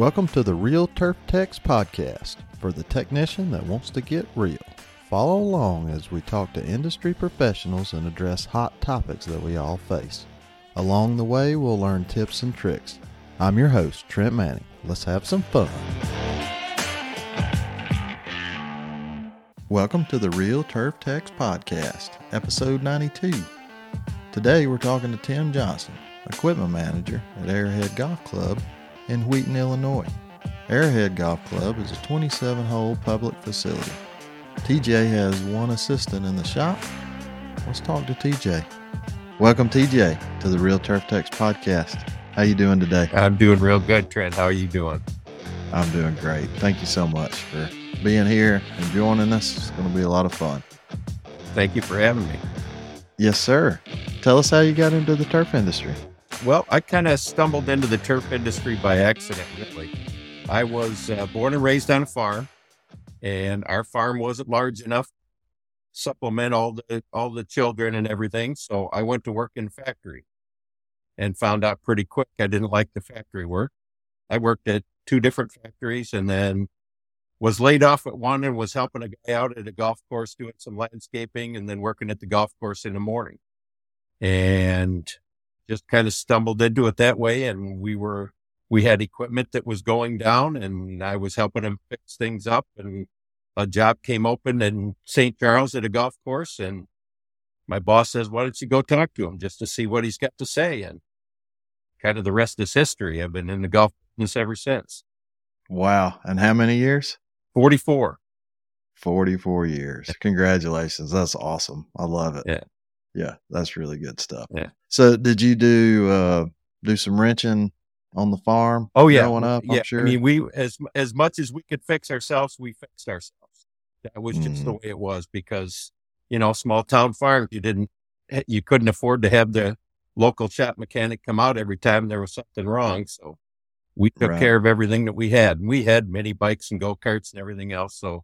Welcome to the Reel Turf Techs podcast for the technician that wants to get real. Follow along as we talk to industry professionals and address hot topics that we all face. Along the way, we'll learn tips and tricks. I'm your host, Trent Manning. Let's have some fun. Welcome to the Reel Turf Techs podcast, episode 92. Today we're talking to Tim Johnson, equipment manager at Arrowhead Golf Club in Wheaton, Illinois. Arrowhead Golf Club is a 27 hole public facility. TJ has one assistant in the shop. Let's talk to TJ. Welcome TJ to the Reel Turf Techs podcast. How you doing today? I'm doing real good, Trent. How are you doing? I'm doing great. Thank you so much for being here and joining us. It's going to be a lot of fun. Thank you for having me. Yes, sir. Tell us how you got into the turf industry. Well, I kind of stumbled into the turf industry by accident, really. I was uh, born and raised on a farm, and our farm wasn't large enough to supplement all the all the children and everything. So I went to work in a factory, and found out pretty quick I didn't like the factory work. I worked at two different factories, and then was laid off at one and was helping a guy out at a golf course doing some landscaping, and then working at the golf course in the morning. And just kind of stumbled into it that way. And we were, we had equipment that was going down and I was helping him fix things up and a job came open in St. Charles at a golf course. And my boss says, why don't you go talk to him just to see what he's got to say? And kind of the rest is history. I've been in the golf business ever since. Wow. And how many years? 44. 44 years. Congratulations. That's awesome. I love it. Yeah. Yeah, that's really good stuff. Yeah. So did you do uh do some wrenching on the farm? Oh yeah, growing up. yeah. I'm sure. I mean, we as as much as we could fix ourselves, we fixed ourselves. That was just the Mhm. way it was because you know, small town farm, you didn't, you couldn't afford to have the local shop mechanic come out every time there was something wrong. So we took Right. care of everything that we had. And we had many bikes and go karts and everything else. So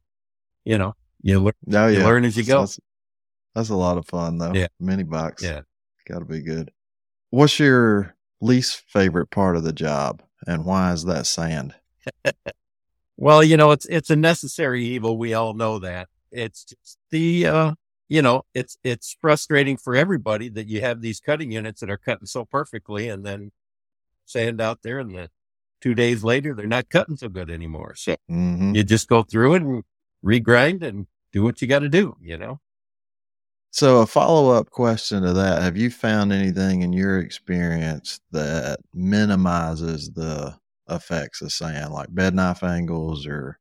you know, you learn, oh, you learn as you go. That's, that's a lot of fun though. Yeah. Mini box. Yeah. Got to be good. What's your least favorite part of the job, and why is that sand? Well, you know, it's it's a necessary evil. We all know that. It's just the uh you know, it's it's frustrating for everybody that you have these cutting units that are cutting so perfectly and then sand out there and the two days later they're not cutting so good anymore. So hmm you just go through it and regrind and do what you gotta do, you know? So a follow up question to that: Have you found anything in your experience that minimizes the effects of sand, like bed knife angles or?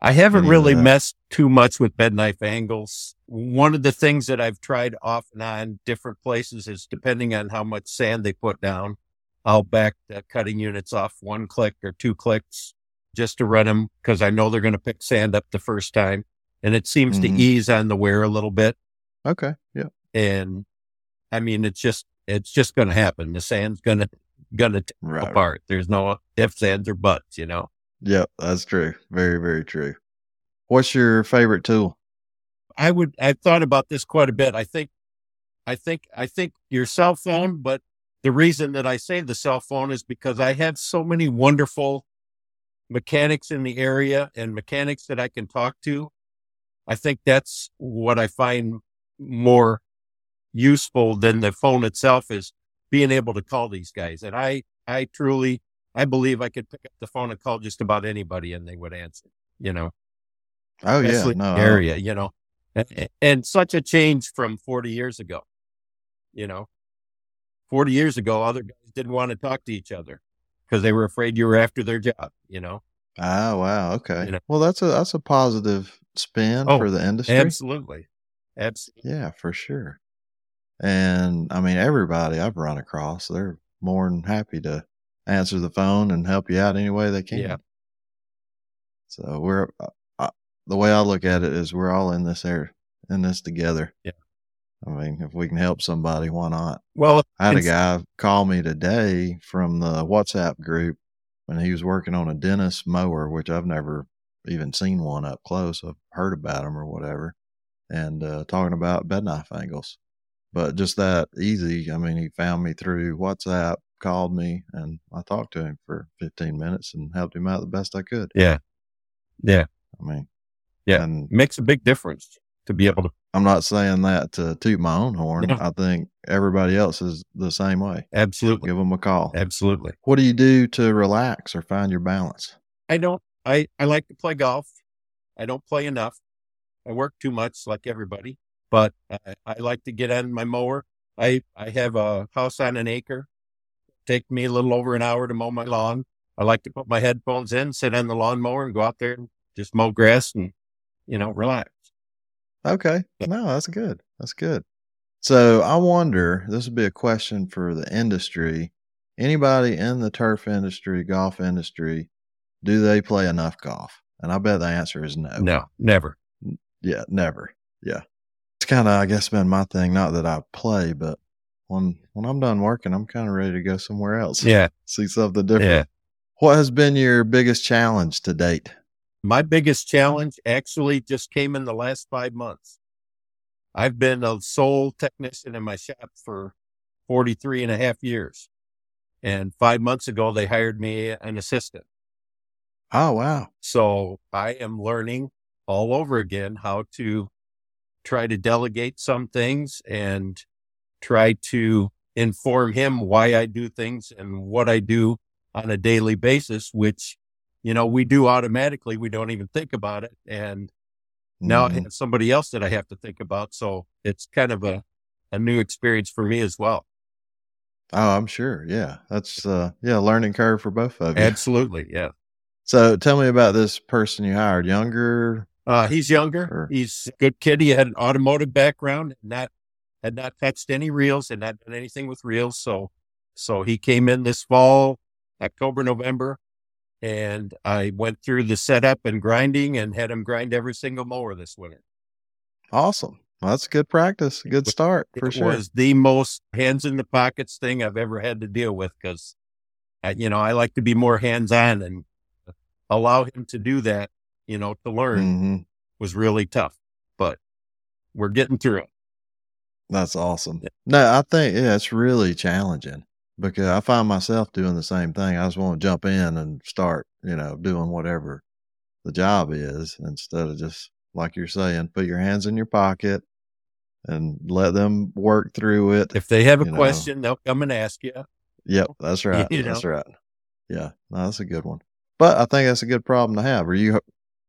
I haven't really messed too much with bed knife angles. One of the things that I've tried off and on different places is depending on how much sand they put down, I'll back the cutting units off one click or two clicks just to run them because I know they're going to pick sand up the first time. And it seems Mhm. to ease on the wear a little bit. Okay, yeah, And I mean, it's just, it's just going to happen. The sand's going to, going to right. apart. There's no ifs, ands, or buts, you know? Yep, that's true. Very, very true. What's your favorite tool? I would I've thought about this quite a bit. I think I think I think your cell phone, but the reason that I say the cell phone is because I have so many wonderful mechanics in the area and mechanics that I can talk to. I think that's what I find more useful than the phone itself is being able to call these guys. And I I truly I believe I could pick up the phone and call just about anybody and they would answer, you know Oh yeah, no, area, you know, and, and such a change from 40 years ago. You know, 40 years ago, other guys didn't want to talk to each other because they were afraid you were after their job, you know? Ah, wow. Okay. You know. Well, that's a that's a positive spin Oh, for the industry. Absolutely. Absolutely. Yeah, for sure. And I mean, everybody I've run across, they're more than happy to answer the phone and help you out any way they can. Yeah. So we're uh, the way I look at it is we're all in this air in this together. Yeah. I mean, if we can help somebody, why not? Well, I had a guy call me today from the WhatsApp group when he was working on a Dennis mower, which I've never even seen one up close. I've heard about them or whatever, and uh, talking about bed knife angles. But just that easy. I mean, he found me through WhatsApp, called me and I talked to him for 15 minutes and helped him out the best I could. Yeah. Yeah. I mean, Yeah. and makes a big difference to be able to. I'm not saying that to toot my own horn. No. I think everybody else is the same way. Absolutely. Give them a call. Absolutely. What do you do to relax or find your balance? I don't, I, I like to play golf. I don't play enough. I work too much like everybody, but I, I like to get on my mower. I, I have a house on an acre. Take me a little over an hour to mow my lawn. I like to put my headphones in, sit on the lawnmower and go out there and just mow grass and, you know, relax. Okay. No, that's good. That's good. So I wonder, this would be a question for the industry. Anybody in the turf industry, golf industry, do they play enough golf? And I bet the answer is no. No, never. Yeah, never. Yeah. It's kind of, I guess, been my thing. Not that I play, but when when I'm done working, I'm kind of ready to go somewhere else. Yeah. See something different. Yeah. What has been your biggest challenge to date? My biggest challenge actually just came in the last five months. I've been a sole technician in my shop for 43 and a half years. And five months ago, they hired me an assistant. Oh, wow. So I am learning all over again how to try to delegate some things and try to inform him why I do things and what I do on a daily basis, which, you know, we do automatically. We don't even think about it. And now I Mhm. have somebody else that I have to think about. So it's kind of a, a new experience for me as well. Oh, I'm sure. Yeah. That's, uh, yeah, learning curve for both of you. Absolutely. Yeah. So tell me about this person you hired. Younger? Uh, he's younger. Sure. He's a good kid. He had an automotive background, and not had not touched any reels, and not done anything with reels. So, so he came in this fall, October, November, and I went through the setup and grinding and had him grind every single mower this winter. Awesome. Well, that's good practice. Good start for sure. it was the most hands in the pockets thing I've ever had to deal with because, you know, I like to be more hands on and allow him to do that, you know, to learn hmm was really tough, but we're getting through it. That's awesome. Yeah. No, I think, yeah, it's really challenging because I find myself doing the same thing. I just want to jump in and start, you know, doing whatever the job is instead of just, like you're saying, put your hands in your pocket and let them work through it. If they have a You know. question, they'll come and ask you. Yep, that's right. You That's know. right. Yeah, no, that's a good one. But I think that's a good problem to have. Are you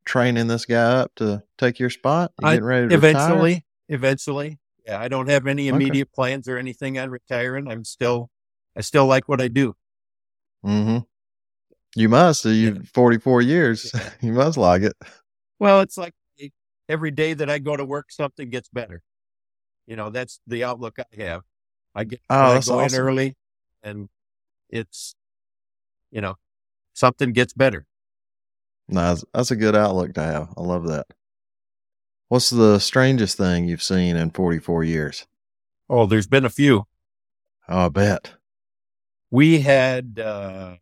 training this guy up to take your spot? You getting ready to retire? Eventually, eventually. Yeah, I don't have any Okay. immediate plans or anything on retiring. I'm still, I still like what I do. Mm-hmm. You must. You Yeah. 44 years. you must like it. Well, it's like every day that I go to work, something gets better. You know, that's the outlook I have. I get, Oh, I go awesome. in early and it's, you know, something gets better. No, that's, that's a good outlook to have. I love that. What's the strangest thing you've seen in 44 years? Oh, there's been a few. Oh, I bet. we had uh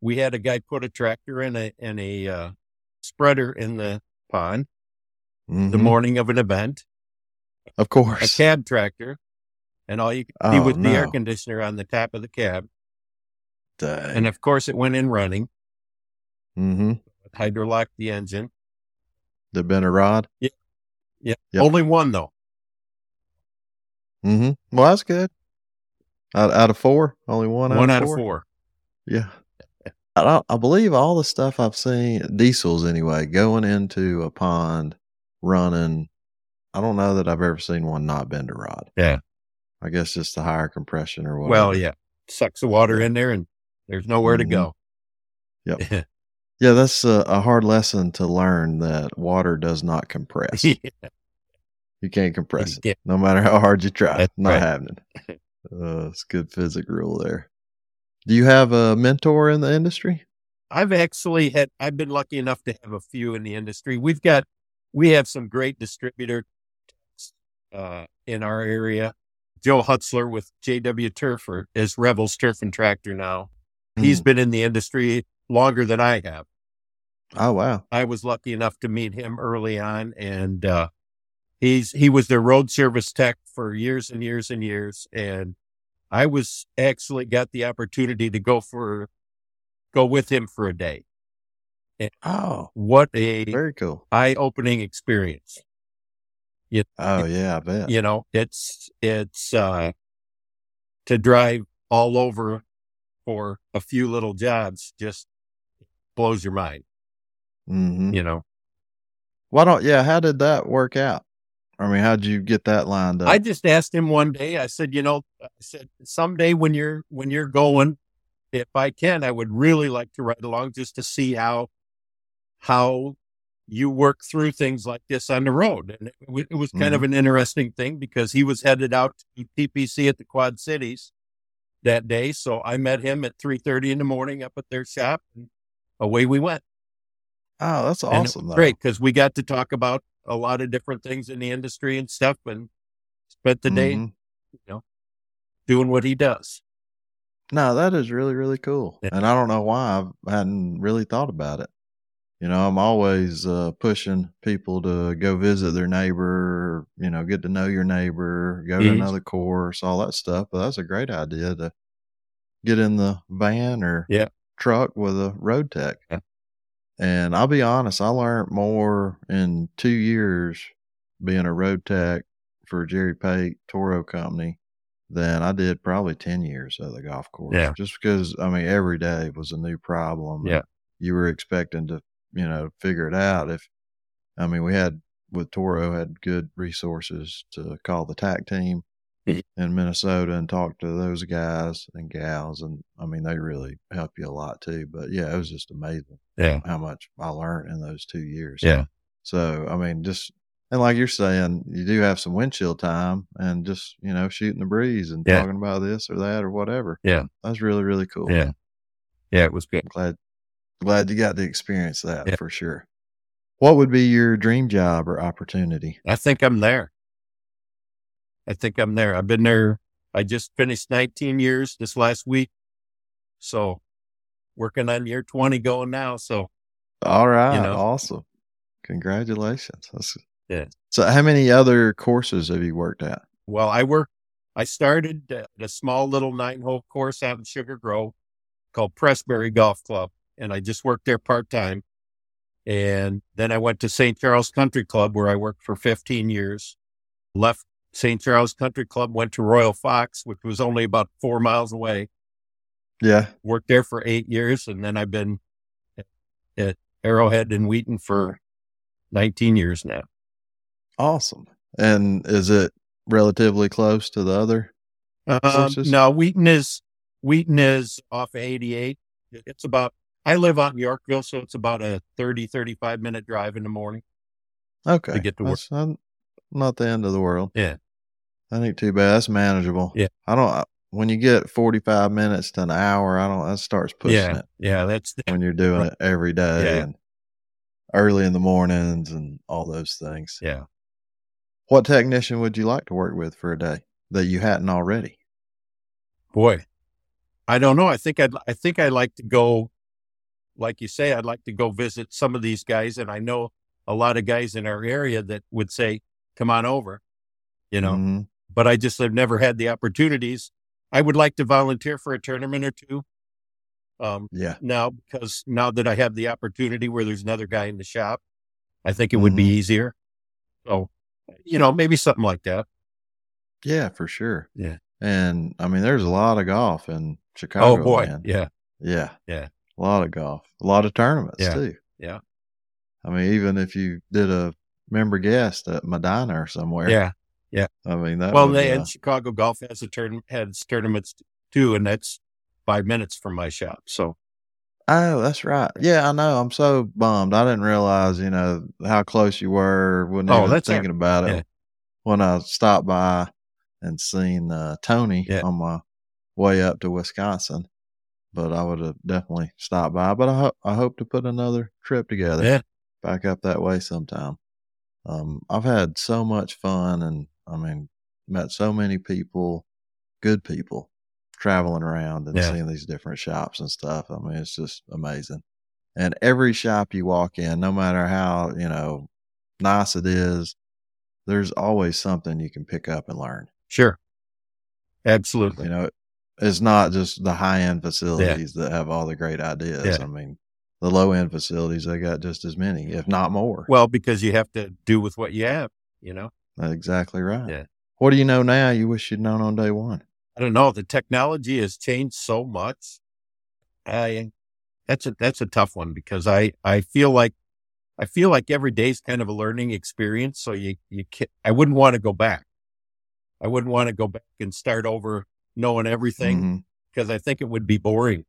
we had a guy put a tractor in a in a uh, spreader in the pond the Mhm. morning of an event Of course, a cab tractor and all you could see Oh, was the air conditioner on the top of the cab Dang. and of course it went in running mm-hmm. Hydrolocked the engine There been a rod? yeah Yep. only one though Mm-hmm. Well, that's good. Out, out of four? Only one out one of out four? of four Yeah. I, I believe all the stuff I've seen, diesels anyway, going into a pond, running. I don't know that I've ever seen one not bend a rod. Yeah. I guess just the higher compression or whatever. well yeah sucks the water in there and there's nowhere Mhm. to go Yep. Yeah, that's a, a hard lesson to learn that water does not compress. you can't compress it, Yeah. no matter how hard you try. That's not right. happening. Uh, it's good physics rule there. Do you have a mentor in the industry? I've actually had, I've been lucky enough to have a few in the industry. We've got, we have some great distributor uh, in our area. Joe Hutzler with JW Turfer is Rebels Turf and Tractor now. He's Mm. been in the industry longer than I have. Oh wow. I was lucky enough to meet him early on and, uh, he's, he was their road service tech for years and years and years. And I was actually got the opportunity to go for, go with him for a day. And Oh, What a very cool. eye opening experience. It, Oh yeah, I bet. You know, it's, it's, uh, to drive all over for a few little jobs just blows your mind, hmm you know. Why don't? Yeah, how did that work out? I mean, how'd you get that lined up? I just asked him one day. I said, you know, I said someday when you're when you're going, if I can, I would really like to ride along just to see how how you work through things like this on the road. And it, it was kind of an interesting thing because he was headed out to TPC at the Quad Cities that day. So I met him at three thirty in the morning up at their shop, and away we went. oh, that's And it was awesome. great because we got to talk about a lot of different things in the industry and stuff, and spent the day Mhm. doing what he does. No, that is really, really cool. Yeah. And I don't know why I hadn't really thought about it. You know, I'm always uh, pushing people to go visit their neighbor, you know, get to know your neighbor, go to Mhm. another course, all that stuff. But that's a great idea to get in the van or Yeah. Truck with a road tech. Yeah. And I'll be honest, I learned more in two years being a road tech for Jerry Pate Toro Company than I did probably 10 years at the golf course. Yeah. Just because, I mean, every day was a new problem. Yeah. You were expecting to, you know, figure it out. If, I mean, we had with Toro had good resources to call the TAC team. In Minnesota and talk to those guys and gals. And I mean, they really help you a lot too. But yeah, it was just amazing Yeah. how much I learned in those two years. Yeah. So, I mean, just, and like you're saying, you do have some windshield time and just, you know, shooting the breeze and Yeah. talking about this or that or whatever. Yeah. That's really, really cool. Yeah. Yeah. It was good. I'm glad, glad you got to experience that Yeah. for sure. What would be your dream job or opportunity? I think I'm there. I think I'm there. I've been there. I just finished 19 years this last week. So working on year 20 going now. So All right. know. Awesome. Congratulations. That's, Yeah. So, how many other courses have you worked at? Well, I work. I started uh, at a small little nine hole course out in Sugar Grove called Prestbury Golf Club, and I just worked there part time. And then I went to St. Charles Country Club where I worked for 15 years. Left St. Charles Country Club, went to Royal Fox, which was only about four miles away. Yeah. Worked there for eight years, and then I've been at, at Arrowhead and Wheaton for 19 years now. Awesome. And is it relatively close to the other? Um, no, Wheaton is Wheaton is off of 88. It's about I live out in Yorkville, so it's about a 30, 35 minute drive in the morning. Okay. To get to work. That's not, not the end of the world. Yeah. That ain't too bad. That's manageable. Yeah. I don't, when you get 45 minutes to an hour, I don't, that starts pushing yeah, it yeah, that's the, when you're doing Right. it every day Yeah. and early in the mornings and all those things. yeah. What technician would you like to work with for a day that you hadn't already? Boy, I don't know. I think I'd I think I'd like to go, like you say, I'd like to go visit some of these guys, and I know a lot of guys in our area that would say, "Come on over," you know. Mhm. But I just have never had the opportunities. I would like to volunteer for a tournament or two. Um, Yeah. now because now that I have the opportunity where there's another guy in the shop, I think it would be Mm-hmm. easier. So, you know, maybe something like that. Yeah, for sure. Yeah. And I mean, there's a lot of golf in Chicago. oh boy, man. yeah, Yeah. Yeah. A lot of golf, a lot of tournaments Yeah. too. Yeah. I mean, even if you did a member guest at Medinah or somewhere, yeah. I mean, that well, they uh, and Chicago Golf has a turn has tournaments too, and that's five minutes from my shop. So oh, that's right. Yeah, I know. I'm so bummed. I didn't realize, you know, how close you were. Wasn't Oh, that's thinking about it Yeah. when I stopped by and seen uh, Tony Yeah. on my way up to Wisconsin. But I would have definitely stopped by. But I hope I hope to put another trip together. yeah, back up that way sometime. Um, I've had so much fun and I mean, met so many people, good people traveling around and Yeah. seeing these different shops and stuff. I mean, it's just amazing. And every shop you walk in, no matter how, you know, nice it is, there's always something you can pick up and learn. sure, absolutely. You know, it's not just the high end facilities that have all the great ideas. Yeah. I mean, the low end facilities they got just as many, if not more. Well, because you have to do with what you have, you know. That's exactly right. Yeah. What do you know now? You wish you'd known on day one. I don't know. The technology has changed so much. I that's a that's a tough one because I I feel like I feel like every day's kind of a learning experience. So you you can I wouldn't want to go back. I wouldn't want to go back and start over knowing everything mm-hmm. because I think it would be boring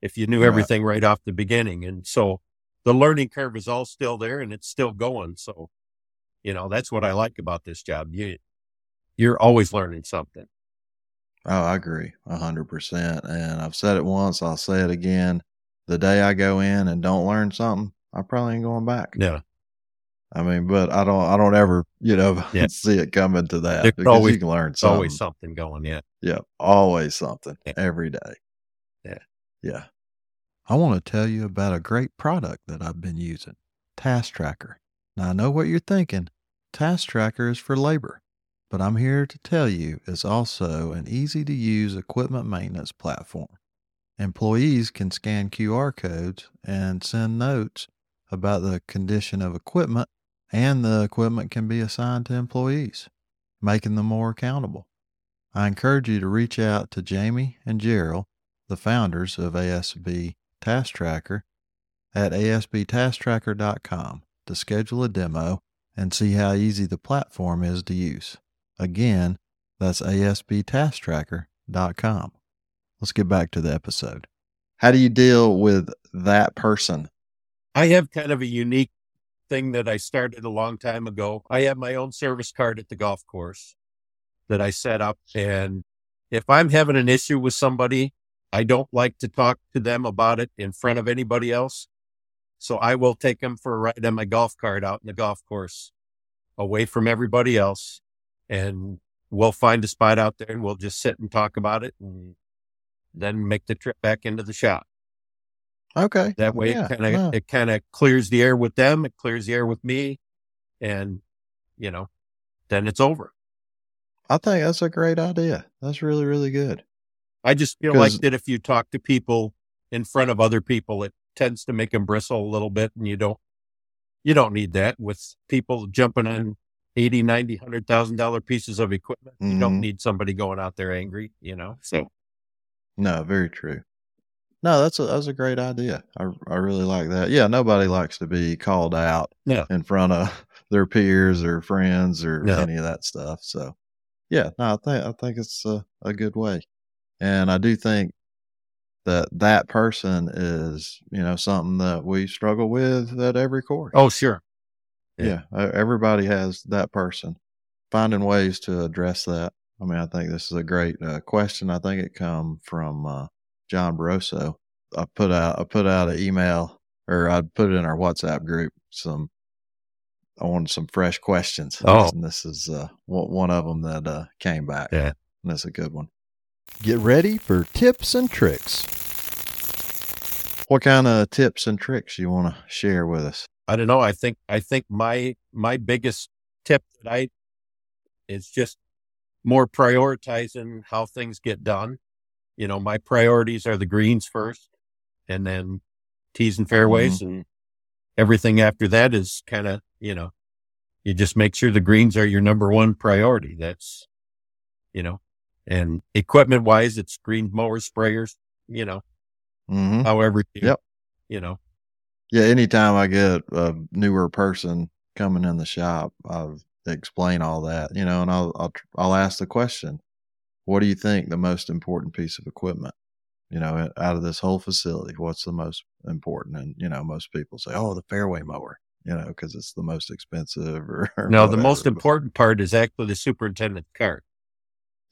if you knew Right. everything right off the beginning. And so the learning curve is all still there and it's still going. So, you know, that's what I like about this job. You you're always learning something. Oh, I agree a hundred percent. And I've said it once, I'll say it again. The day I go in and don't learn something, I probably ain't going back. Yeah. I mean, but I don't, I don't ever, you know, Yeah. see it coming to that There's because always- you can learn something. always something going. Yeah. Yeah, always something Yeah. every day. Yeah. Yeah. I want to tell you about a great product that I've been using Task Tracker. Now, I know what you're thinking Task Tracker is for labor, but I'm here to tell you it's also an easy to use equipment maintenance platform. Employees can scan QR codes and send notes about the condition of equipment, and the equipment can be assigned to employees, making them more accountable. I encourage you to reach out to Jamie and Gerald, the founders of ASB Task Tracker, at asbtasktracker.com to schedule a demo and see how easy the platform is to use. Again, that's asbtasktracker.com. Let's get back to the episode. How do you deal with that person? I have kind of a unique thing that I started a long time ago. I have my own service card at the golf course that I set up. And if I'm having an issue with somebody, I don't like to talk to them about it in front of anybody else. So I will take them for a ride on my golf cart out in the golf course away from everybody else. And we'll find a spot out there and we'll just sit and talk about it and then make the trip back into the shop. Okay. That way Yeah, it kind of no. it kind of clears the air with them, it clears the air with me, and you know, then it's over. I think that's a great idea. That's really, really good. I just feel like that if you talk to people in front of other people, it tends to make them bristle a little bit, and you don't you don't need that with people jumping on eighty, ninety, hundred thousand dollar pieces of equipment. You Mhm. don't need somebody going out there angry, you know. So No, very true. No, that's a that's a great idea. I I really like that. Yeah, nobody likes to be called out Yeah. in front of their peers or friends or No. any of that stuff. So, yeah, no, I think I think it's a, a good way, and I do think that that person is you know something that we struggle with at every course. oh sure, yeah, e- everybody has that person. Finding ways to address that. I mean, I think this is a great uh, question. I think it come from uh, John Barroso. I put out I put out an email or I put it in our WhatsApp group. Some I wanted some fresh questions. Oh. and this is uh, one one of them that uh, came back. Yeah. and that's a good one. Get ready for tips and tricks. What kind of tips and tricks you want to share with us? I don't know. I think I think my my biggest tip that I is just more prioritizing how things get done. You know, my priorities are the greens first, and then tees and fairways, mm-hmm. and everything after that is kind of you know, you just make sure the greens are your number one priority. That's you know, and equipment wise, it's green mowers, sprayers. You know, Mm-hmm. however, you, Yep. you know, Yeah, anytime I get a newer person coming in the shop, I'll explain all that, you know, and I'll I'll I'll ask the question, "What do you think the most important piece of equipment, you know, out of this whole facility? What's the most important?" And you know, most people say, "Oh, the fairway mower," you know, because it's the most expensive. Or, or no, the most important part is actually the superintendent's cart.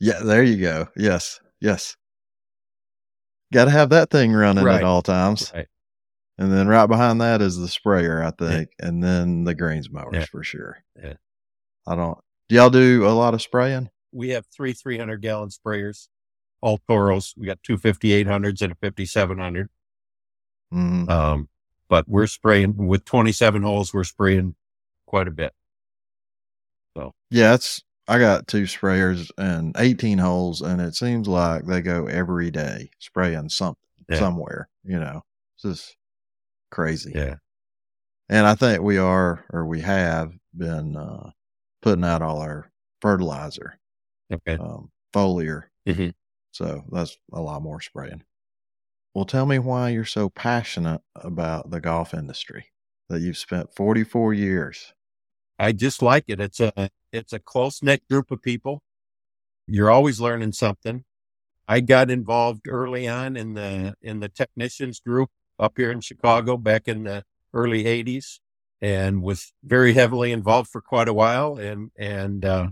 Yeah, there you go. Yes, yes. Got to have that thing running Right. at all times. Right. And then right behind that is the sprayer, I think, and then the greens mowers Yeah. for sure. Yeah. I don't. Do y'all do a lot of spraying? we have three 300 gallon sprayers, all Toros. We got two 5800s and a 5700. Mm, Um, but we're spraying with 27 holes. We're spraying quite a bit. So, yeah, it's. I got two sprayers and 18 holes, and it seems like they go every day spraying something Yeah. somewhere. You know, it's just crazy. Yeah. And I think we are, or we have been uh, putting out all our fertilizer, Okay. um, foliar. Mhm. So that's a lot more spraying. Well, tell me why you're so passionate about the golf industry that you've spent 44 years. I just like it. It's a it's a close knit group of people. You're always learning something. I got involved early on in the in the technicians group up here in Chicago back in the early '80s, and was very heavily involved for quite a while. And and uh,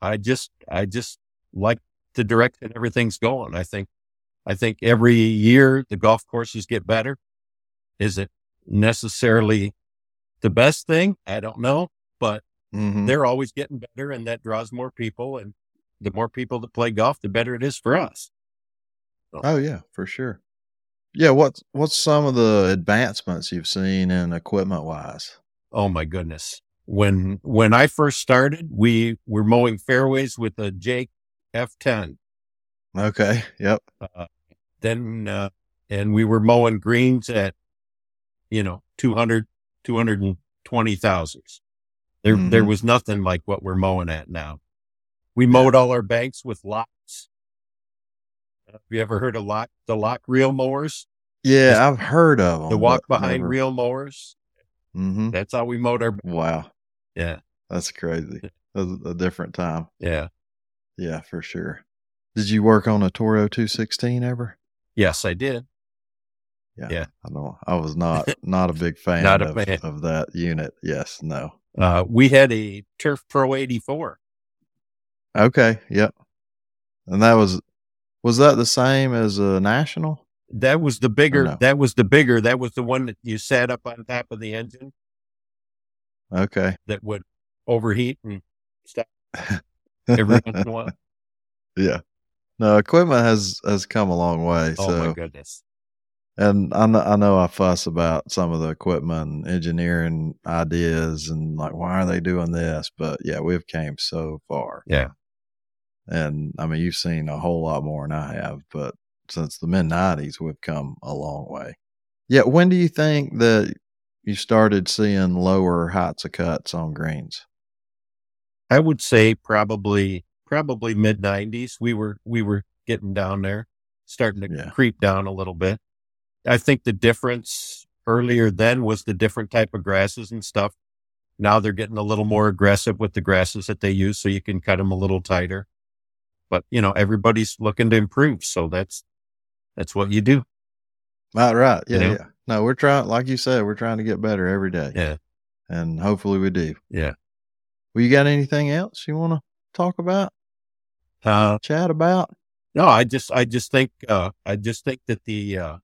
I just I just like the direction everything's going. I think I think every year the golf courses get better. Is it necessarily the best thing? I don't know, but Mm-hmm. they're always getting better and that draws more people and the more people that play golf the better it is for us Oh yeah, for sure. Yeah, what's what's some of the advancements you've seen in equipment wise? oh my goodness when when i first started we were mowing fairways with a jake f10 Okay. Yep. then uh, and we were mowing greens at you know 200 220,000 there there Mhm. was nothing like what we're mowing at now we mowed all our banks with Lockes have you ever heard of Locke the Locke reel mowers Yeah, I've heard of them. the walk behind reel mowers. Mm-hmm. That's how we mowed our. Wow, Yeah, that's crazy. That's a different time. yeah, Yeah, for sure. Did you work on a Toro 216 ever? yes, I did. Yeah. yeah. I don't. I was not not a big fan, Not a of, fan. of that unit. Yes. No. Uh, we had a Turf Pro 84. Okay. Yep. And that was was that the same as a national? That was the bigger. no? That was the bigger. That was the one that you sat up on top of the engine Okay. that would overheat and stop every once in a while. yeah. No, equipment has has come a long way. Oh so my goodness! And I know, I know I fuss about some of the equipment and engineering ideas and like, why are they doing this? But yeah, we've came so far. Yeah. And I mean, you've seen a whole lot more than I have, but since the mid 90s, we've come a long way. Yeah. When do you think that you started seeing lower heights of cuts on greens? I would say probably probably mid 90s. We were we were getting down there, starting to Yeah. creep down a little bit. I think the difference earlier then was the different type of grasses and stuff. Now they're getting a little more aggressive with the grasses that they use, so you can cut them a little tighter. But you know, everybody's looking to improve, so that's that's what you do. Right. Right. Yeah. know? Yeah. No, we're trying, like you said, we're trying to get better every day. Yeah, And hopefully we do. yeah. Well, you got anything else you want to talk about, Uh, chat about? no, I just I just think uh, I just think that the uh,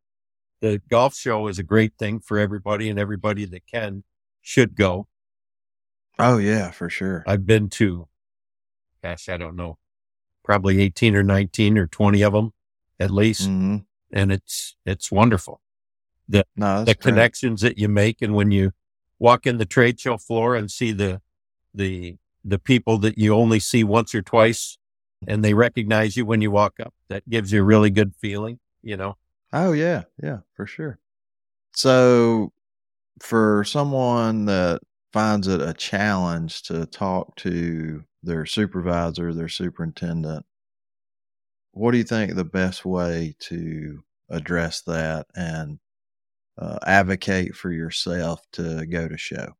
the golf show is a great thing for everybody, and everybody that can should go. Oh yeah, for sure. I've been to, gosh, I don't know, probably 18 or 19 or 20 of them at least. hmm And it's, it's wonderful. No, the great. connections that you make. And when you walk in the trade show floor and see the, the, the people that you only see once or twice and they recognize you when you walk up, that gives you a really good feeling, you know? Oh yeah, yeah, for sure. So, for someone that finds it a challenge to talk to their supervisor, their superintendent, what do you think the best way to address that and uh, advocate for yourself to go to show?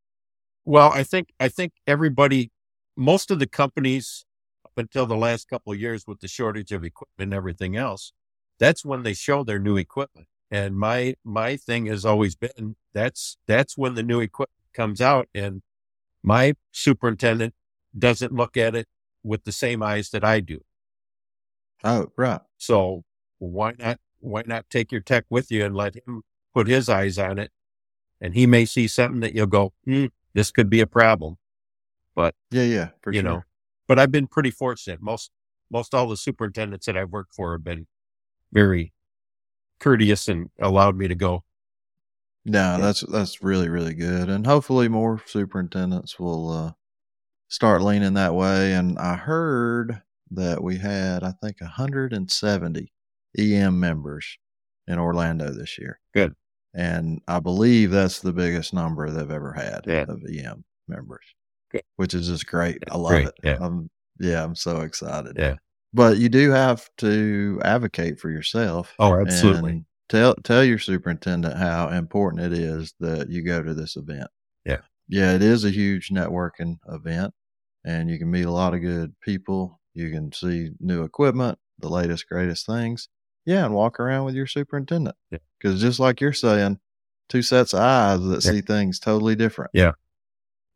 Well, I think I think everybody, most of the companies up until the last couple of years with the shortage of equipment and everything else, that's when they show their new equipment. And my my thing has always been that's that's when the new equipment comes out, and my superintendent doesn't look at it with the same eyes that I do. Oh, right. So why not why not take your tech with you and let him put his eyes on it, and he may see something that you'll go, hmm, this could be a problem. But yeah, yeah, you sure. know. But I've been pretty fortunate. Most most all the superintendents that I've worked for have been very courteous and allowed me to go. No, Yeah. that's that's really really good, and hopefully more superintendents will uh, start leaning that way. And I heard that we had, I think, 170 EM members in Orlando this year. Good. And I believe that's the biggest number they've ever had Yeah. of EM members, Good. which is just great. I love Great, it. yeah. I'm, yeah, I'm so excited. Yeah. But you do have to advocate for yourself. Oh, absolutely. tell tell your superintendent how important it is that you go to this event. Yeah. Yeah, it is a huge networking event and you can meet a lot of good people. You can see new equipment, the latest greatest things. Yeah, and walk around with your superintendent. Yeah. Cuz just like you're saying, two sets of eyes that Yeah. see things totally different. Yeah.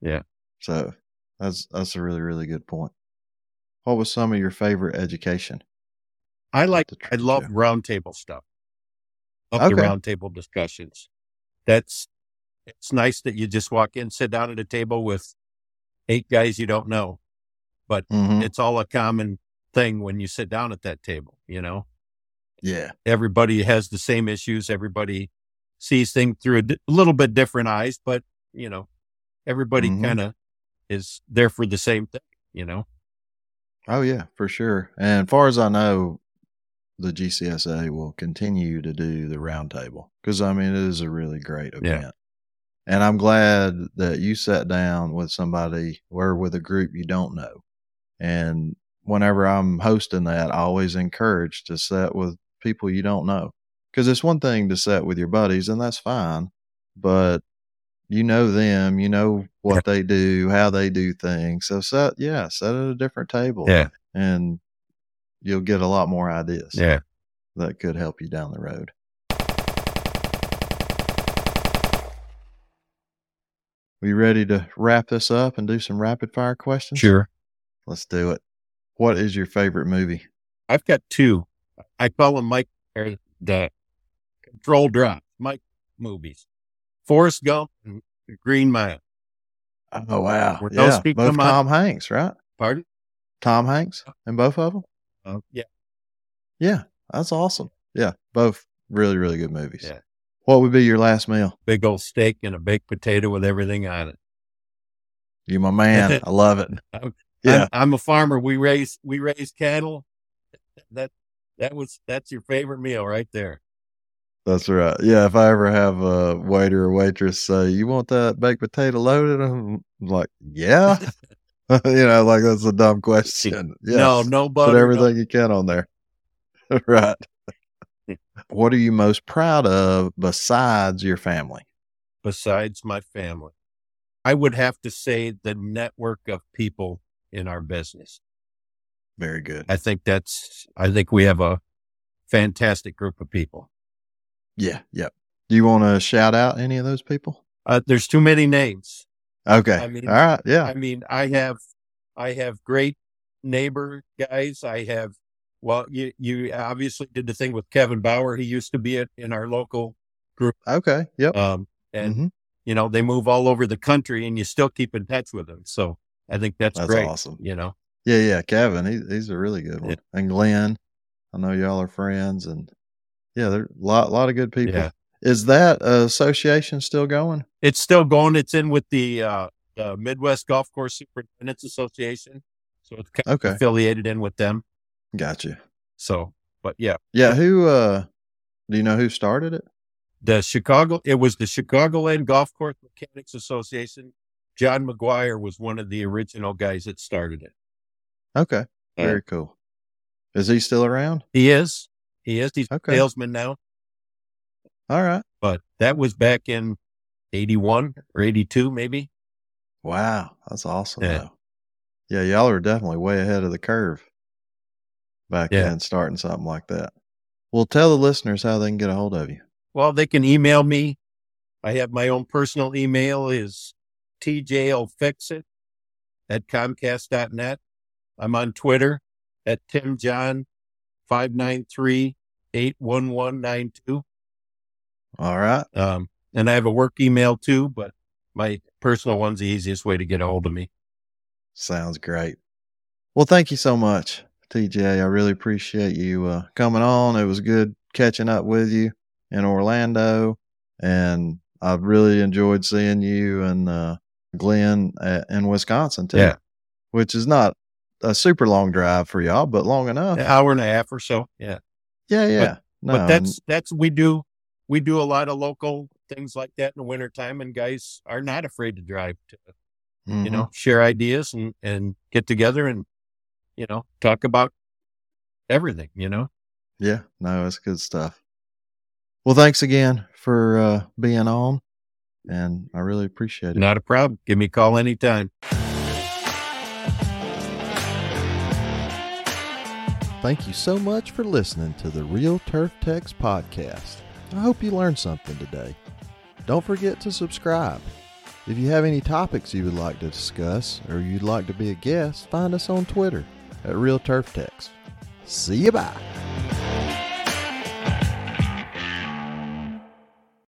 Yeah. So, that's that's a really really good point. What was some of your favorite education? I like, the I love roundtable stuff. Love the Okay. roundtable discussions. That's, it's nice that you just walk in, sit down at a table with eight guys you don't know. Mhm. It's all a common thing when you sit down at that table, you know? Yeah. Everybody has the same issues. Everybody sees things through a di- little bit different eyes, but, you know, everybody Mhm. kind of is there for the same thing, you know? Oh yeah, for sure. And far as I know, the GCSA will continue to do the roundtable because I mean it is a really great event. And I'm glad that you sat down with somebody or with a group you don't know. And whenever I'm hosting that, I always encourage to set with people you don't know because it's one thing to set with your buddies and that's fine, but you know them, you know what they do, how they do things. So set, yeah, set at a different table Yeah. and you'll get a lot more ideas Yeah. that could help you down the road. We ready to wrap this up and do some rapid fire questions? Sure. Let's do it. What is your favorite movie? I've got two. I call them Mike or the control drop Mike movies. Forrest Gump and Green Mile. Oh wow. Those yeah, people both Tom Hanks, right? Pardon? Tom Hanks and both of them? Uh, yeah. Yeah, that's awesome. Yeah, both really really good movies. Yeah. What would be your last meal? Big old steak and a baked potato with everything on it. You my man. I love it. I'm- Yeah. I'm, I'm a farmer. We raise we raise cattle. That that was that's your favorite meal right there. That's right. Yeah, if I ever have a waiter or waitress say, "You want that baked potato loaded?" I'm like, "Yeah." you know, like that's a dumb question. Yes. No, no butter. put no- everything you can on there. right. what are you most proud of besides your family? besides my family. I would have to say the network of people in our business. Very good. I think that's, I think we have a fantastic group of people. Yeah. Yep. Do you want to shout out any of those people? Uh, there's too many names. Okay. I mean- All right. Yeah. I mean, I have, I have great neighbor guys. I have, well, you, you obviously did the thing with Kevin Bauer. He used to be in- in our local, group. Okay. Yep. um, and Mhm. you know, they move all over the country and you still keep in touch with them. So I think that's, That's great. awesome. You know, Yeah. Yeah. Kevin, he, he's a really good one. Yeah. And Glenn, I know y'all are friends, and yeah, there's a lot, lot of good people. Yeah. Is that uh, association still going? It's still going. It's in with the uh, uh, Midwest Golf Course Superintendents Association, so it's kind of Okay. affiliated in with them. Gotcha. So, but yeah, Yeah. Who? uh Do you know who started it? the Chicago. It was the Chicagoland Golf Course Mechanics Association. John McGuire was one of the original guys that started it. Okay. Very cool. Is he still around? He is. He is. He's Okay. a salesman now, All right. but that was back in '81 or '82, maybe. Wow. That's awesome. Yeah. Though. Yeah. Y'all are definitely way ahead of the curve back Yeah. then, starting something like that. Well, tell the listeners how they can get a hold of you. Well, they can email me. I have my own personal email is tjlfixit at comcast.net. I'm on Twitter at timjohn593-81192. All right. Um, and I have a work email too, but my personal one's the easiest way to get a hold of me. Sounds great. Well, thank you so much, TJ. I really appreciate you uh, coming on. It was good catching up with you in Orlando, and I really enjoyed seeing you and uh, Glenn at, in Wisconsin too. Yeah. which is not a super long drive for y'all, but long enough. An hour and a half or so. Yeah. Yeah, yeah. No, but that's that's we do we do a lot of local things like that in the wintertime and guys are not afraid to drive to mm-hmm. you know, share ideas and and get together and you know, talk about everything, you know. Yeah, no, it's good stuff. Well, thanks again for uh, being on, and I really appreciate it. Not a problem. Give me a call anytime. Thank you so much for listening to the Reel Turf Techs podcast. I hope you learned something today. Don't forget to subscribe. If you have any topics you would like to discuss or you'd like to be a guest, find us on Twitter at Reel Turf Techs. See you bye.